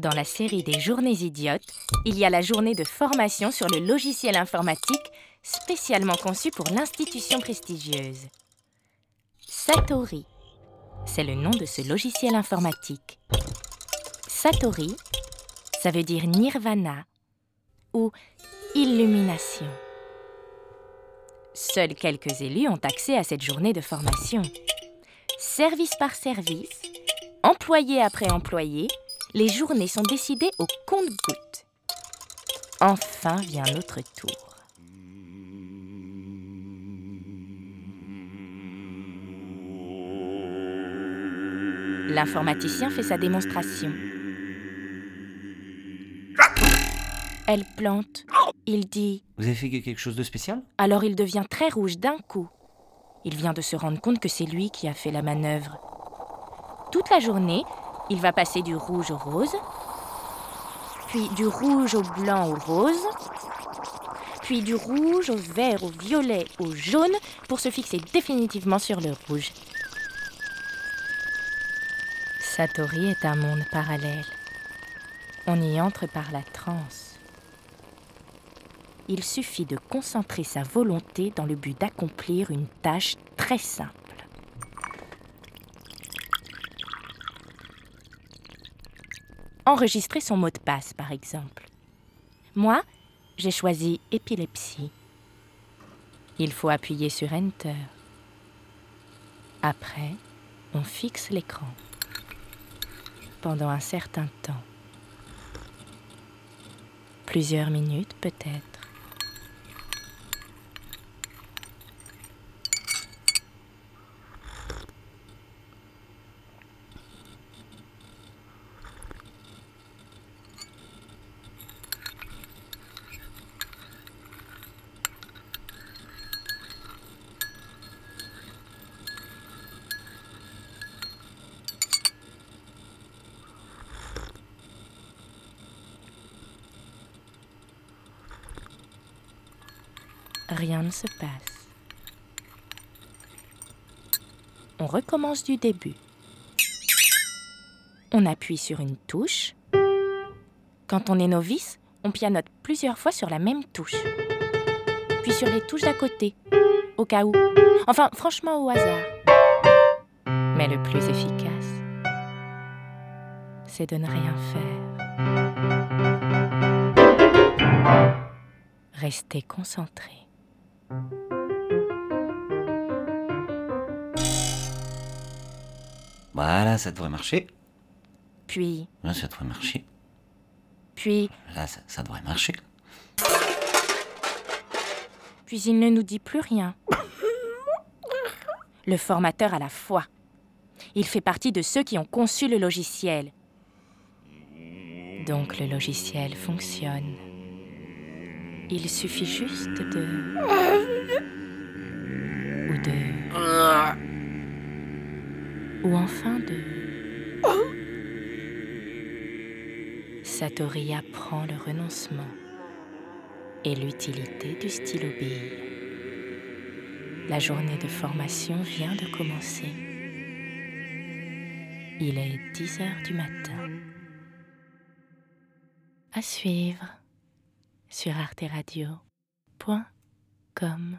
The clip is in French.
Dans la série des journées idiotes, il y a la journée de formation sur le logiciel informatique spécialement conçu pour l'institution prestigieuse. Satori, c'est le nom de ce logiciel informatique. Satori, ça veut dire nirvana ou illumination. Seuls quelques élus ont accès à cette journée de formation. Service par service, employé après employé, les journées sont décidées au compte-gouttes. Enfin vient notre tour. L'informaticien fait sa démonstration. Elle plante. Il dit Vous avez fait quelque chose de spécial? Alors il devient très rouge d'un coup. Il vient de se rendre compte que c'est lui qui a fait la manœuvre. Toute la journée, il va passer du rouge au rose, puis du rouge au blanc au rose, puis du rouge au vert au violet au jaune pour se fixer définitivement sur le rouge. Satori est un monde parallèle. On y entre par la transe. Il suffit de concentrer sa volonté dans le but d'accomplir une tâche très simple. Enregistrer son mot de passe, par exemple. Moi, j'ai choisi épilepsie. Il faut appuyer sur Enter. Après, on fixe l'écran pendant un certain temps. Plusieurs minutes peut-être. Rien ne se passe. On recommence du début. On appuie sur une touche. Quand on est novice, on pianote plusieurs fois sur la même touche. Puis sur les touches d'à côté, au cas où. Enfin, franchement au hasard. Mais le plus efficace, c'est de ne rien faire. Restez concentré. Voilà, ça devrait marcher. Puis, Là, ça devrait marcher. puis, Là, ça, ça devrait marcher. puis il ne nous dit plus rien. Le formateur a la foi. Il fait partie de ceux qui ont conçu le logiciel. Donc le logiciel fonctionne. Il suffit juste de... Ou de... Ou enfin de... Satori apprend le renoncement et l'utilité du stylo bille. La journée de formation vient de commencer. Il est 10 heures du matin. À suivre sur arteradio.com.